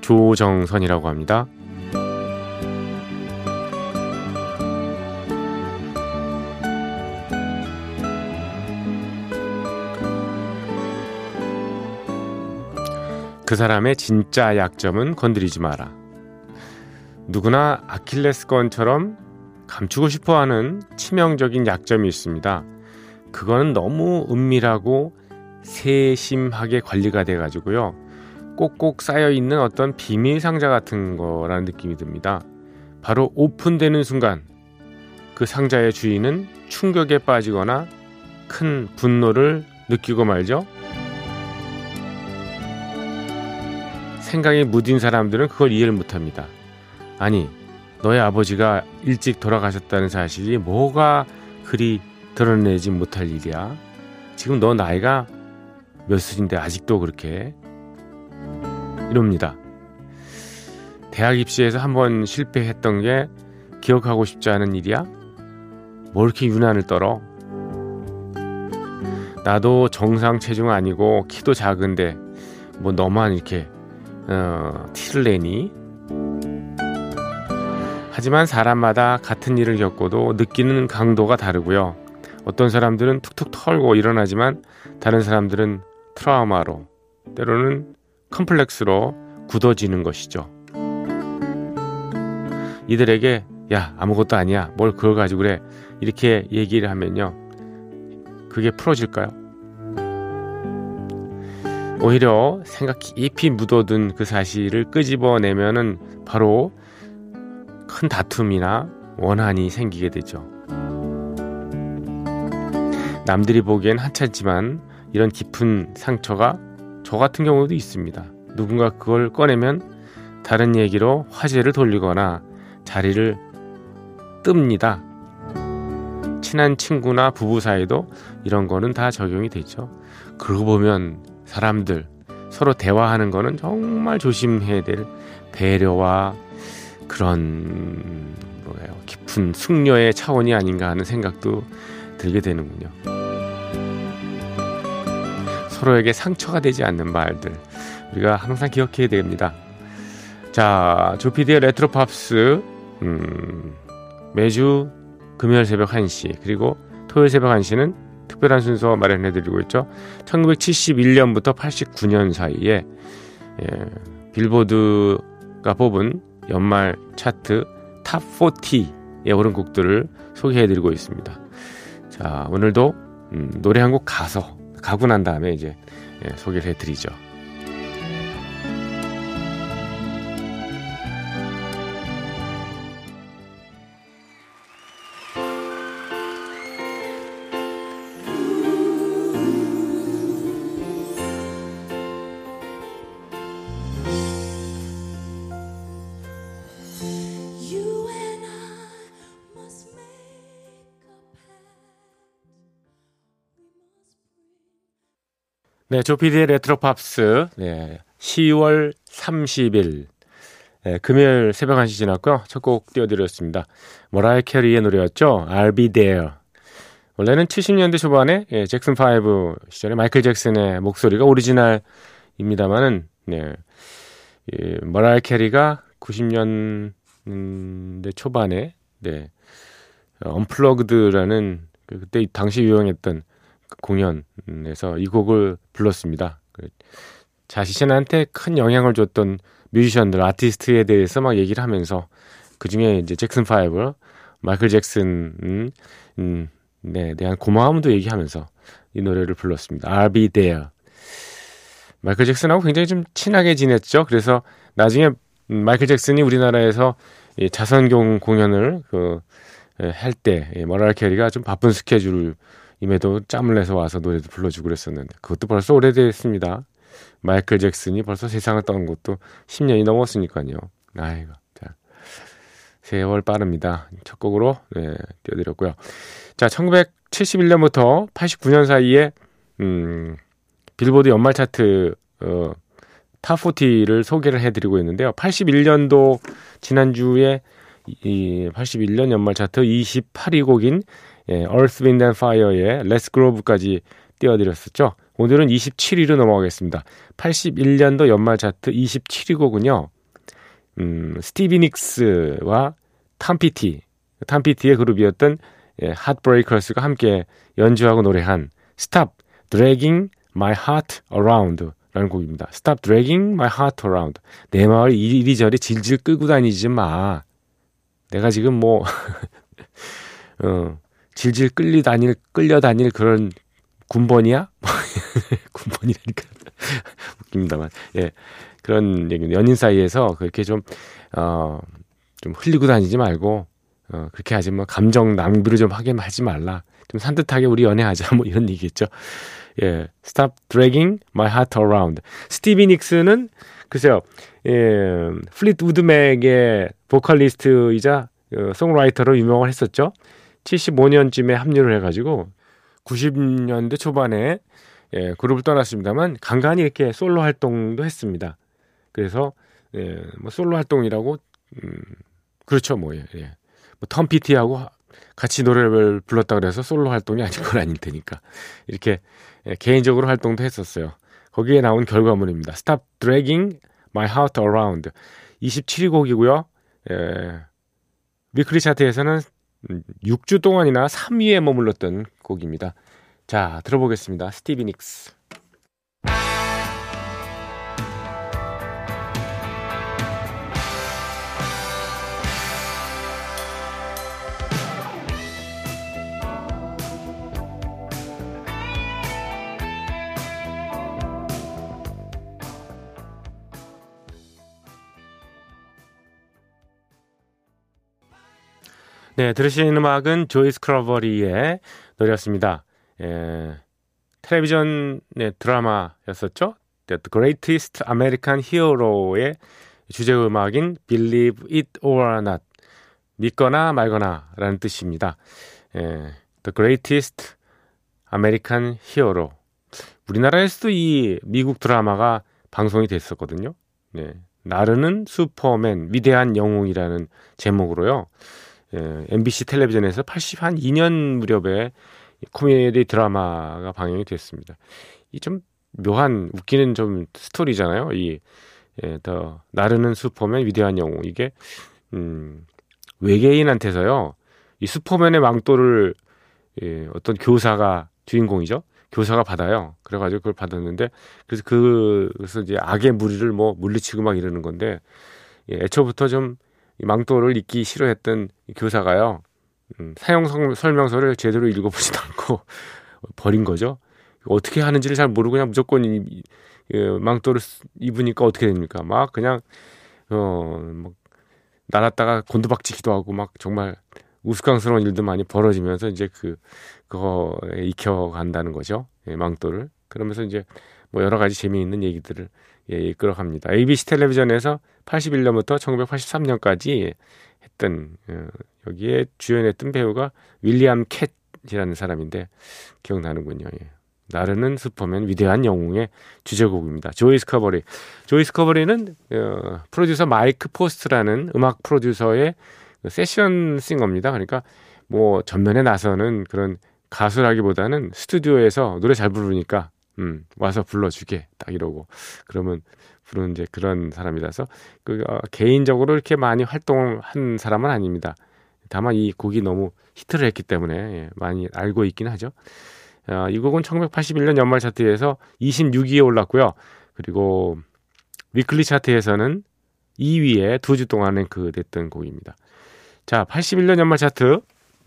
조정선이라고 합니다. 그 사람의 진짜 약점은 건드리지 마라. 누구나 아킬레스건처럼 감추고 싶어 하는 치명적인 약점이 있습니다. 그거는 너무 은밀하고 세심하게 관리가 돼 가지고요. 꼭꼭 쌓여 있는 어떤 비밀 상자 같은 거라는 느낌이 듭니다. 바로 오픈되는 순간 그 상자의 주인은 충격에 빠지거나 큰 분노를 느끼고 말죠. 생각이 무딘 사람들은 그걸 이해를 못 합니다. 아니, 너의 아버지가 일찍 돌아가셨다는 사실이 뭐가 그리 드러내지 못할 일이야? 지금 너 나이가 몇살인데 아직도 그렇게 이럽니다. 대학 입시에서 한번 실패했던 게 기억하고 싶지 않은 일이야? 뭐 이렇게 유난을 떨어? 나도 정상 체중 아니고 키도 작은데 뭐 너만 이렇게 어, 티를 내니? 하지만 사람마다 같은 일을 겪고도 느끼는 강도가 다르고요. 어떤 사람들은 툭툭 털고 일어나지만 다른 사람들은 트라우마로 때로는 컴플렉스로 굳어지는 것이죠. 이들에게 야 아무것도 아니야 뭘 그걸 가지고 그래 이렇게 얘기를 하면요 그게 풀어질까요? 오히려 생각 깊이 묻어둔 그 사실을 끄집어내면은 바로 큰 다툼이나 원한이 생기게 되죠. 남들이 보기엔 하찮지만 이런 깊은 상처가 저 같은 경우도 있습니다. 누군가 그걸 꺼내면 다른 얘기로 화제를 돌리거나 자리를 뜹니다. 친한 친구나 부부 사이도 이런 거는 다 적용이 되죠. 그러고 보면 사람들 서로 대화하는 거는 정말 조심해야 될 배려와 그런 뭐예요 깊은 숙녀의 차원이 아닌가 하는 생각도 들게 되는군요. 서로에게 상처가 되지 않는 말들 우리가 항상 기억해야 됩니다. 자, 조피디의 레트로 팝스 음, 매주 금요일 새벽 1시 그리고 토요일 새벽 1시는 특별한 순서 마련해 드리고 있죠. 1971년부터 89년 사이에 예, 빌보드가 뽑은 연말 차트 탑 40에 오른 곡들을 소개해 드리고 있습니다. 자, 오늘도 음, 노래 한 곡 가서 가고 난 다음에 이제 예, 소개를 해드리죠. 네, 조피디의 레트로 팝스. 네, 10월 30일. 네, 금요일 새벽 1시 지났고요. 첫 곡 띄워드렸습니다. 머라이 캐리의 노래였죠. I'll be there. 원래는 70년대 초반에 예, 잭슨 5 시절에 마이클 잭슨의 목소리가 오리지널입니다만은 네. 예, 머라이 캐리가 90년대 초반에 네. 언플러그드라는 그 그때 당시 유행했던 공연에서 이 곡을 불렀습니다. 그 자신한테 큰 영향을 줬던 뮤지션들, 아티스트에 대해서 막 얘기를 하면서 그 중에 이제 잭슨 파이브, 마이클 잭슨, 음, 네, 대한 고마움도 얘기하면서 이 노래를 불렀습니다. I'll be there. 마이클 잭슨하고 굉장히 좀 친하게 지냈죠. 그래서 나중에 마이클 잭슨이 우리나라에서 자선 공연을 그 할 때 머라이 캐리가 좀 바쁜 스케줄 임에도 짬을 내서 와서 노래도 불러주고 그랬었는데 그것도 벌써 오래됐습니다. 마이클 잭슨이 벌써 세상을 떠난 것도 10년이 넘었으니까요. 아이고, 자. 세월 빠릅니다. 첫 곡으로, 네, 띄워드렸고요. 자, 1971년부터 89년 사이에, 음, 빌보드 연말 차트, 어, 탑 40를 소개를 해드리고 있는데요. 81년도 지난주에 이 81년 연말 차트 28위 곡인 예, Earth, Wind and Fire의 Let's Grove까지 띄워드렸었죠. 오늘은 27위로 넘어가겠습니다. 81년도 연말 차트 27위 곡은요. 음, 스티비 닉스와 탐피티, 탐피티의 그룹이었던 예, 핫브레이커스가 함께 연주하고 노래한 Stop Dragging My Heart Around 라는 곡입니다. Stop Dragging My Heart Around. 내 마음을 이리저리 질질 끌고 다니지 마. 내가 지금 뭐, 어, 질질 끌리 다닐, 끌려 다닐 그런 군번이야? 군번이라니까. 웃깁니다만. 예. 그런 얘기 연인 사이에서 그렇게 좀, 어, 좀 흘리고 다니지 말고, 어, 그렇게 하지 뭐, 감정 낭비를 좀 하게 하지 말라. 좀 산뜻하게 우리 연애하자. 뭐 이런 얘기겠죠. 예. Stop dragging my heart around. 스티비 닉스는 글쎄요. 예, 플리트우드 맥의 보컬리스트이자 어, 송라이터로 유명을 했었죠. 75년쯤에 합류를 해가지고 90년대 초반에 예, 그룹을 떠났습니다만 간간히 이렇게 솔로 활동도 했습니다. 그래서 예, 뭐 솔로 활동이라고 음, 그렇죠 뭐 예, 예. 뭐 톰 페티하고 같이 노래를 불렀다 그래서 솔로 활동이 아닌 건 아닐 테니까 이렇게 예, 개인적으로 활동도 했었어요. 거기에 나온 결과물입니다. Stop Dragging My Heart Around 27위 곡이고요. 예, 위클리 차트에서는 6주 동안이나 3위에 머물렀던 곡입니다. 자, 들어보겠습니다. 스티비 닉스. 네, 들으신 음악은 조이스 크로버리의 노래였습니다. 예, 텔레비전 네, 드라마였었죠. The Greatest American Hero의 주제 음악인 Believe It or Not 믿거나 말거나 라는 뜻입니다. 예, The Greatest American Hero 우리나라에서도 이 미국 드라마가 방송이 됐었거든요. 네, 나르는 슈퍼맨 위대한 영웅이라는 제목으로요. 예, MBC 텔레비전에서 82년 무렵에 코미디 드라마가 방영이 됐습니다. 이 좀 묘한 웃기는 좀 스토리잖아요. 이 예, 더 나르는 슈퍼맨 위대한 영웅 이게 음, 외계인한테서요. 이 슈퍼맨의 망토를 예, 어떤 교사가 주인공이죠. 교사가 받아요. 그래가지고 그걸 받았는데 그래서 그 그래서 이제 악의 무리를 뭐 물리치고 막 이러는 건데 예, 애초부터 좀 망토를 읽기 싫어했던 교사가요. 음, 사용 설명서를 제대로 읽어보지도 않고 버린 거죠. 어떻게 하는지를 잘 모르고 그냥 무조건 이, 이, 망토를 입으니까 어떻게 됩니까? 막 그냥 어막 날았다가 곤두박지기도 하고 막 정말 우스꽝스러운 일도 많이 벌어지면서 이제 그 그거에 익혀 간다는 거죠. 예, 망토를 그러면서 이제 뭐 여러 가지 재미있는 얘기들을 예, 이끌어갑니다. ABC 텔레비전에서 81년부터 1983년까지 했던 어, 여기에 주연했던 배우가 윌리엄 캣이라는 사람인데 기억나는군요. 예. 나르는 슈퍼맨 위대한 영웅의 주제곡입니다. 조이 스카버리. 조이 스카버리는 어, 프로듀서 마이크 포스트라는 음악 프로듀서의 세션 싱어입니다. 그러니까 뭐 전면에 나서는 그런 가수라기보다는 스튜디오에서 노래 잘 부르니까 음, 와서 불러주게 딱 이러고 그러면 부르는 이제 그런 사람이라서 그 어, 개인적으로 이렇게 많이 활동한 사람은 아닙니다. 다만 이 곡이 너무 히트를 했기 때문에 예, 많이 알고 있긴 하죠. 어, 이 곡은 1981년 연말 차트에서 26위에 올랐고요. 그리고 위클리 차트에서는 2위에 두 주 동안 랭크 됐던 곡입니다. 자, 81년 연말 차트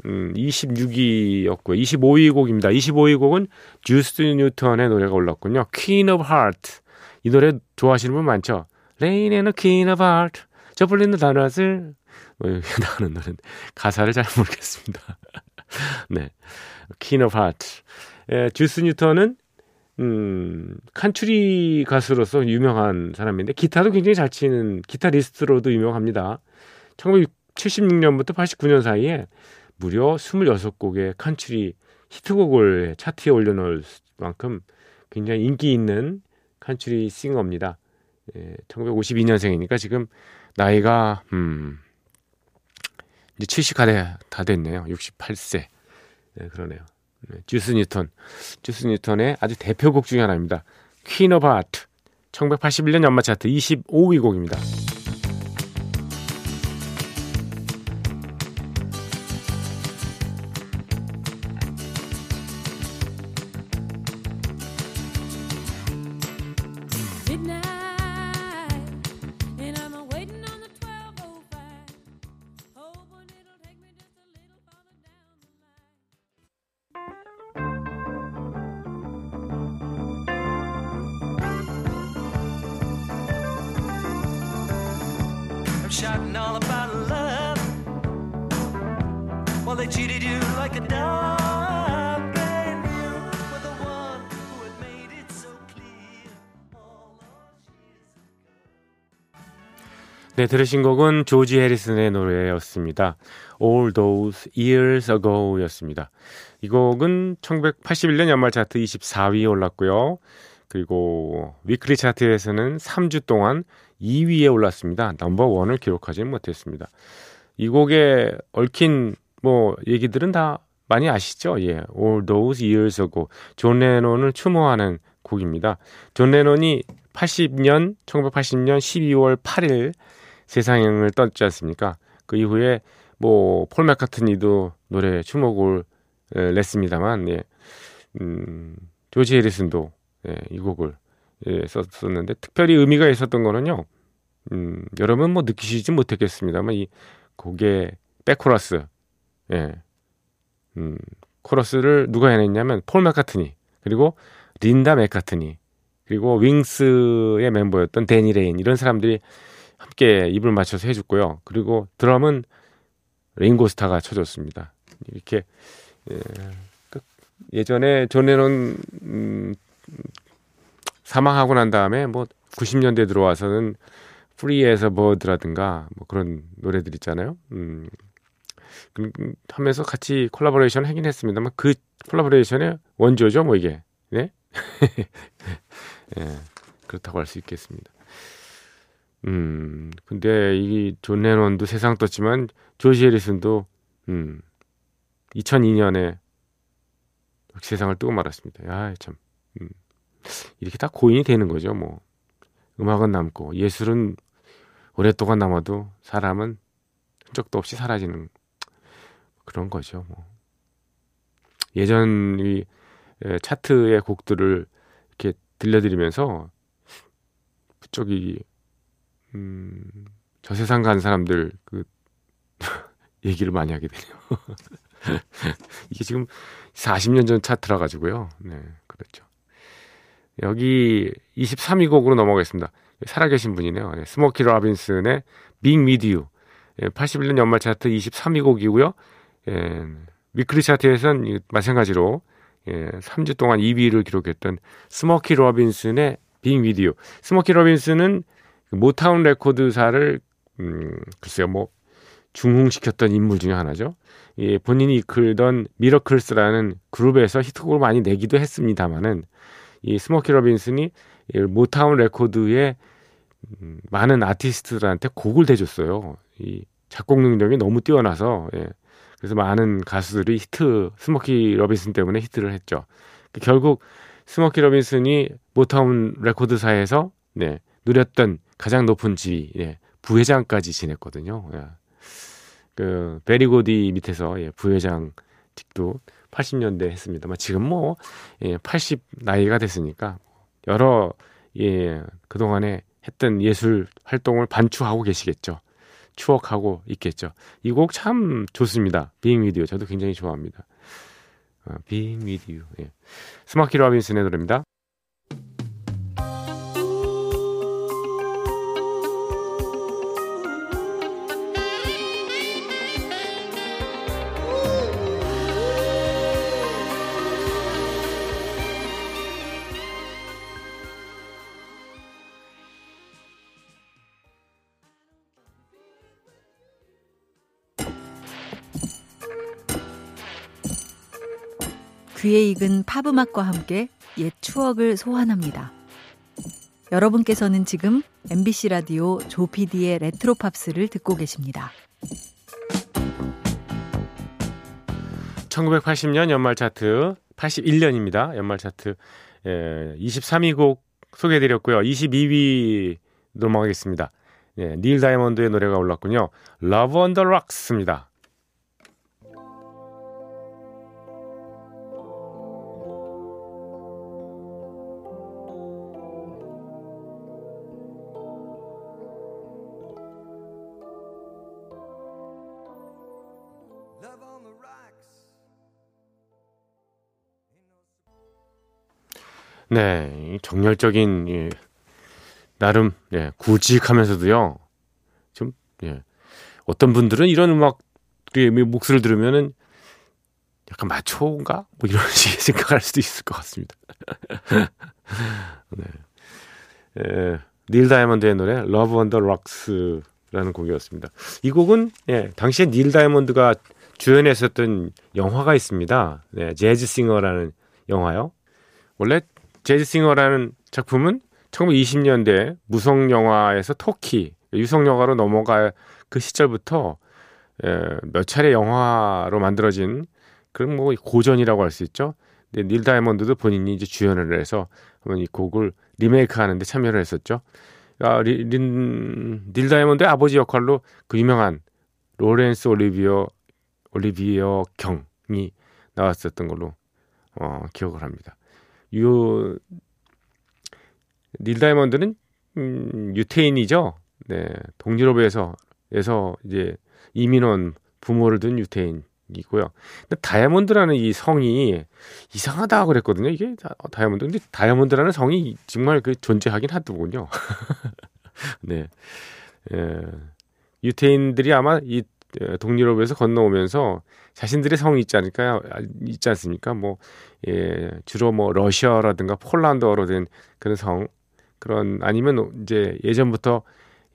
음, 26위였고요. 25위 곡입니다. 25위 곡은 주스 뉴턴의 노래가 올랐군요. Queen of Hearts. 이 노래 좋아하시는 분 많죠? Playing with the Queen of Hearts. 저 불리는 단어를 뭐 나오는 노래 가사를 잘 모르겠습니다. 네. Queen of Hearts. 예, 주스 뉴턴은 음, 칸츄리 가수로서 유명한 사람인데 기타도 굉장히 잘 치는 기타리스트로도 유명합니다. 1976년부터 89년 사이에 무려 26곡의 칸츄리 히트곡을 차트에 올려놓을 만큼 굉장히 인기 있는 칸츄리 싱어입니다. 예, 1952년생이니까 지금 나이가 음 이제 70가 다 됐네요. 68세. 네, 그러네요. 네, 주스 뉴턴. 주스 뉴턴의 아주 대표곡 중에 하나입니다. Queen of Hearts. 1981년 연말 차트 25위 곡입니다. Shouting all about love. While they cheated you like a dog. Brand new with the one who had made it so clear. All those years ago. 네, 들으신 곡은 조지 해리슨의 노래였습니다. All Those Years Ago였습니다. 이 곡은 1981년 연말 차트 24위에 올랐고요. 그리고 위클리 차트에서는 3주 동안 2위에 올랐습니다. number one을 기록하지는 못했습니다. 이 곡에 얽힌 뭐 얘기들은 다 많이 아시죠? 예. All Those Years Ago. 존 레논을 추모하는 곡입니다. 존 레논이 80년, 1980년 12월 8일 세상을 떴지 않습니까? 그 이후에 뭐 폴 맥카트니도 노래 추모곡을 냈습니다만, 예. 음, 조지 해리슨도 예, 이 곡을 예, 썼었는데 특별히 의미가 있었던 거는요. 음, 여러분 뭐 느끼시지 못했겠습니다만 이 곡의 백코러스, 예, 음, 코러스를 누가 해냈냐면 폴 맥카트니 그리고 린다 맥카트니 그리고 윙스의 멤버였던 데니 레인 이런 사람들이 함께 입을 맞춰서 해줬고요. 그리고 드럼은 링고 스타가 쳐줬습니다. 이렇게 예, 그 예전에 존 레논 음, 사망하고 난 다음에 뭐 90년대 들어와서는 Free as a Bird라든가 뭐 그런 노래들 있잖아요. 음. 하면서 같이 콜라보레이션 하긴 했습니다만 그 콜라보레이션의 원조죠, 뭐 이게. 네? 예. 그렇다고 할 수 있겠습니다. 음. 근데 이 존 레논도 세상 떴지만 조지 해리슨도 음. 2002년에 세상을 뜨고 말았습니다. 야, 참. 음. 이렇게 다 고인이 되는 거죠. 뭐 음악은 남고 예술은 오랫동안 남아도 사람은 흔적도 없이 사라지는 그런 거죠. 뭐 예전 이 차트의 곡들을 이렇게 들려드리면서 그쪽이 음, 저 세상 간 사람들 그 얘기를 많이 하게 되네요. 이게 지금 40년 전 차트라 가지고요. 네, 그렇죠. 여기 23위 곡으로 넘어가겠습니다. 살아계신 분이네요. 예, 스모키 Being With You. 81년 연말 차트 23위 곡이고요. 예, weekly 차트에선 마찬가지로 예, 3주 동안 2위를 기록했던 스모키 로빈슨의 With You. 스모키 로빈슨은 모타운 레코드사를 음, 글쎄요 뭐 중흥시켰던 인물 중에 하나죠. 예, 본인이 이끌던 미러클스라는 그룹에서 히트곡을 많이 내기도 했습니다만은 이 스모키 로빈슨이 모타운 레코드에 음, 많은 아티스트들한테 곡을 대줬어요. 이 작곡 능력이 너무 뛰어나서 예. 그래서 많은 가수들이 히트 스모키 로빈슨 때문에 히트를 했죠. 그 결국 스모키 로빈슨이 모타운 레코드사에서 네, 누렸던 가장 높은 지위 예, 부회장까지 지냈거든요. 예. 그 베리고디 밑에서 예, 부회장직도 80년대 했습니다만 지금 뭐 예, 80 나이가 됐으니까 여러 예, 그동안에 했던 예술 활동을 반추하고 계시겠죠. 추억하고 있겠죠. 이 곡 참 좋습니다. With You 저도 굉장히 좋아합니다. 어, With You 예. 스마키 로빈슨의 노래입니다. 귀에 익은 팝 음악과 함께 옛 추억을 소환합니다. 여러분께서는 지금 MBC 라디오 조피디의 레트로 팝스를 듣고 계십니다. 1980년 연말 차트 81년입니다. 연말 차트 예, 23위 곡 소개해드렸고요. 22위 넘어가겠습니다. 예, 닐 다이몬드의 노래가 올랐군요. Love on the Rocks입니다. 네, 정열적인 예, 나름 예, 굵직하면서도요. 좀 예, 어떤 분들은 이런 음악의 목소리를 들으면은 약간 마초인가? 뭐 이런 식의 생각할 수도 있을 것 같습니다. 네. 예, 닐 다이아몬드의 노래 Love on the Rocks라는 곡이었습니다. 이 곡은 예, 당시에 닐 다이아몬드가 주연했었던 영화가 있습니다. 네, 재즈 싱어라는 영화요. 원래 재즈싱어라는 작품은 1920년대 무성 영화에서 토키 유성 영화로 넘어갈 그 시절부터 에, 몇 차례 영화로 만들어진 그런 뭐 고전이라고 할 수 있죠. 근데 닐 다이몬드도 본인이 이제 주연을 해서 한번 이 곡을 리메이크 하는데 참여를 했었죠. 아, 리, 린, 닐 다이몬드의 아버지 역할로 그 유명한 로렌스 올리비어 올리비어 경이 나왔었던 걸로 어, 기억을 합니다. 유, 닐 다이먼드는 음, 유태인이죠. 네, 동유럽에서 에서 이제 이민 온 부모를 둔 유태인이고요. 근데 다이아몬드라는 이 성이 이상하다 그랬거든요. 이게 다이아몬드. 근데 다이아몬드라는 성이 정말 그 존재하긴 하더군요. 네. 예, 유태인들이 아마 이 동유럽에서 건너오면서 자신들의 성이 있지 않을까요? 있지 않습니까? 뭐, 예, 주로 뭐, 러시아라든가 폴란드어로 된 그런 성, 그런, 아니면 이제 예전부터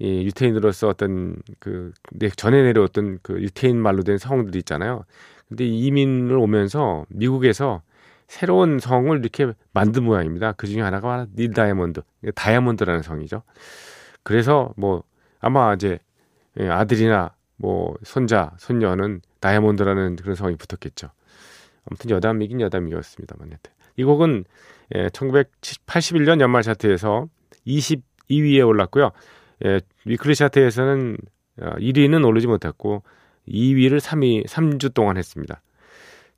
이 유태인으로서 어떤 그, 전에 내려왔던 그 유태인 말로 된 성들이 있잖아요. 근데 이민을 오면서 미국에서 새로운 성을 이렇게 만든 모양입니다. 그 중에 하나가 닐 다이아몬드, 다이아몬드라는 성이죠. 그래서 뭐, 아마 이제 예, 아들이나 뭐 손자, 손녀는 다이아몬드라는 그런 성이 붙었겠죠. 아무튼 여담 이긴 여담이었습니다만. 이 곡은 예, 1981년 연말 차트에서 22위에 올랐고요. 예, 위클리 차트에서는 1위는 어, 오르지 못했고 2위를 3위 3주 동안 했습니다.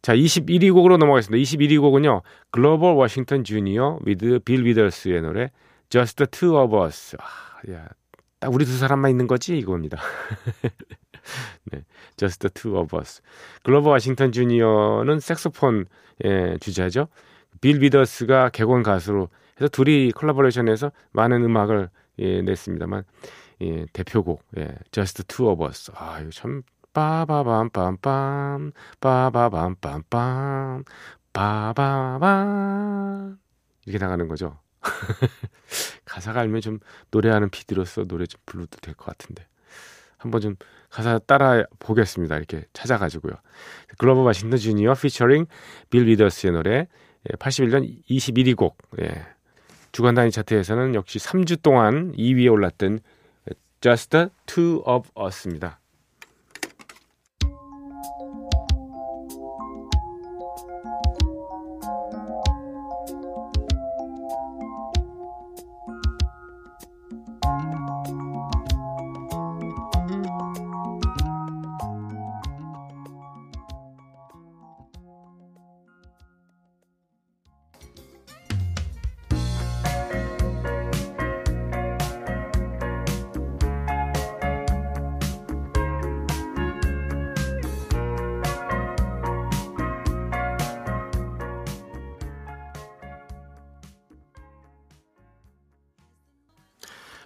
자, 21위 곡으로 넘어가겠습니다. 21위 곡은요. 글로버 워싱턴 주니어 with 빌 위더스의 노래 Just the Two of Us. 아, 야, 딱 우리 두 사람만 있는 거지 이겁니다. 네, Just the Two of Us. 글로버 와싱턴 주니어는 색소폰 예, 주자죠. 빌 비더스가 객원 가수로 해서 둘이 콜라보레이션해서 많은 음악을 예, 냈습니다만 예, 대표곡 예, Just the Two of Us. 아 이거 참 빠바밤빰빰 빠바밤빰빰 빠바밤 이렇게 나가는 거죠. 가사가 알면 좀 노래하는 피디로서 노래 좀 불러도 될 것 같은데 한번 좀 가사 따라 보겠습니다. 이렇게 찾아가지고요. 글로벌 마신더 주니어 피처링 빌 리더스의 노래 81년 21위 곡 예. 주간 단위 차트에서는 역시 3주 동안 2위에 올랐던 Just the Two of Us입니다.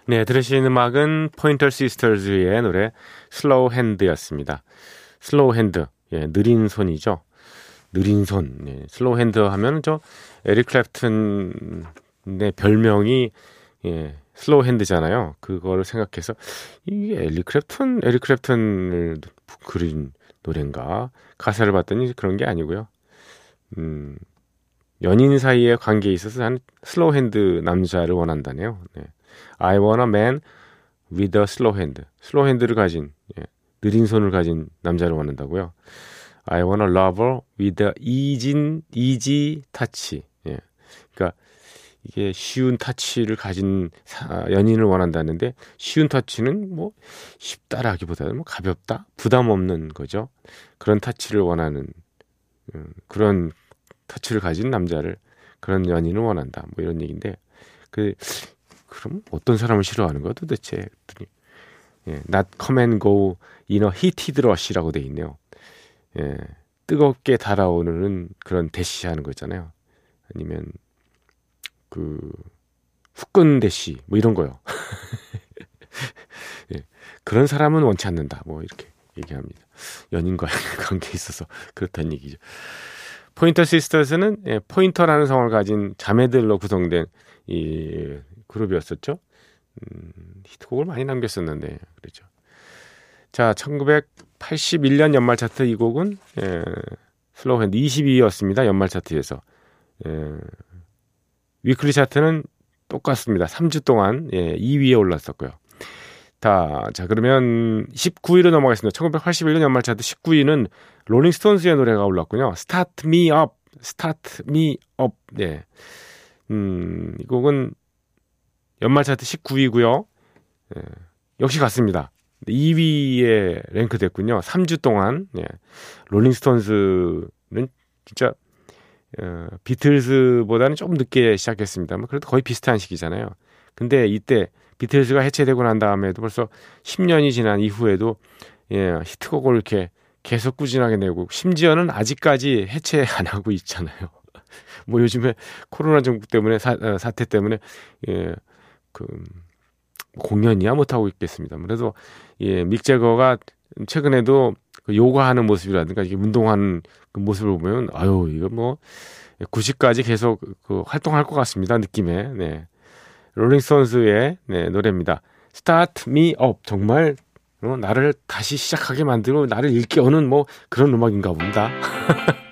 네, 들으신 음악은 포인터 시스터즈의 노래 Slow Hand였습니다. Slow Hand, 예, 느린 손이죠. 느린 손. 예, Slow Hand 하면 저 에릭 클랩튼의 별명이 예, Slow Hand잖아요. 그거를 생각해서 이게 에릭 클랩튼, 에릭 클랩튼을 그린 노래인가? 가사를 봤더니 그런 게 아니고요. 음, 연인 사이의 관계에 있어서 한 slow hand 남자를 원한다네요. 네. I want a man with a slow hand. Slow hand를 가진 예, 느린 손을 가진 남자를 원한다고요. I want a lover with a easy, easy touch. 예. 그러니까 이게 쉬운 터치를 가진 사, 연인을 원한다는데 쉬운 터치는 뭐 쉽다라기보다는 뭐 가볍다, 부담 없는 거죠. 그런 터치를 원하는 음, 그런 터치를 가진 남자를 그런 연인을 원한다. 뭐 이런 얘기인데 그 그럼 어떤 사람을 싫어하는 거야 도대체? 예, not come and go in a heated rush라고 돼 있네요. 예, 뜨겁게 달아오는 그런 대시하는 거 있잖아요. 아니면 그 후끈 대시 뭐 이런 거요. 예, 그런 사람은 원치 않는다. 뭐 이렇게 얘기합니다. 연인과의 관계에 있어서 그렇다는 얘기죠. 포인터 시스터즈는 예, 포인터라는 성을 가진 자매들로 구성된 이 그룹이었었죠. 음, 히트곡을 많이 남겼었는데 그렇죠. 자, 1981년 연말 차트 이 곡은 예, Slow Hand 22위였습니다. 연말 차트에서. 예, weekly 차트는 똑같습니다. 3주 동안 예, 2위에 올랐었고요. 자, 자 그러면 19위로 넘어가겠습니다. 1981년 연말 차트 19위는 롤링스톤스의 노래가 올랐군요. Start Me Up, Start Me Up. 예. 음, 이 곡은 연말 차트 19위고요. 예, 역시 같습니다. 2위에 랭크됐군요. 3주 동안. 예. 롤링스톤스는 진짜 어, 비틀즈보다는 좀 늦게 시작했습니다. 뭐 그래도 거의 비슷한 시기잖아요. 근데 이때 비틀즈가 해체되고 난 다음에도 벌써 10년이 지난 이후에도 예, 히트곡을 이렇게 계속 꾸준하게 내고 심지어는 아직까지 해체 안 하고 있잖아요. 뭐 요즘에 코로나 정국 때문에 사, 어, 사태 때문에 예, 그 공연이야 못 하고 있겠습니다. 그래서 예, 믹재거가 최근에도 그 요가하는 모습이라든가 이게 운동하는 그 모습을 보면 아유 이거 뭐 90까지 계속 그 활동할 것 같습니다 느낌에 네 롤링스톤스의 네, 노래입니다. Start Me Up 정말 어, 나를 다시 시작하게 만들고 나를 일깨우는 뭐 그런 음악인가 봅니다.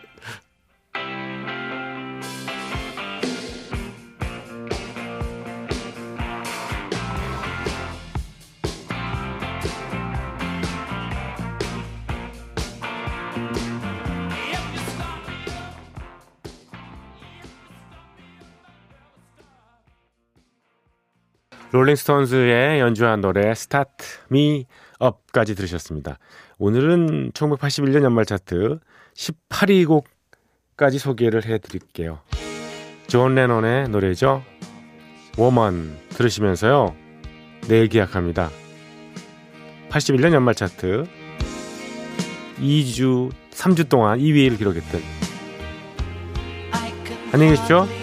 롤링스톤즈의 연주한 노래 Start Me Up까지 들으셨습니다. 오늘은 1981년 연말 차트 18위 곡까지 소개를 해드릴게요. 존 레논의 노래죠. Woman 들으시면서요. 내일 기약합니다. 81년 연말 차트 2주, 3주 동안 2위를 기록했던 안녕히 계십시오.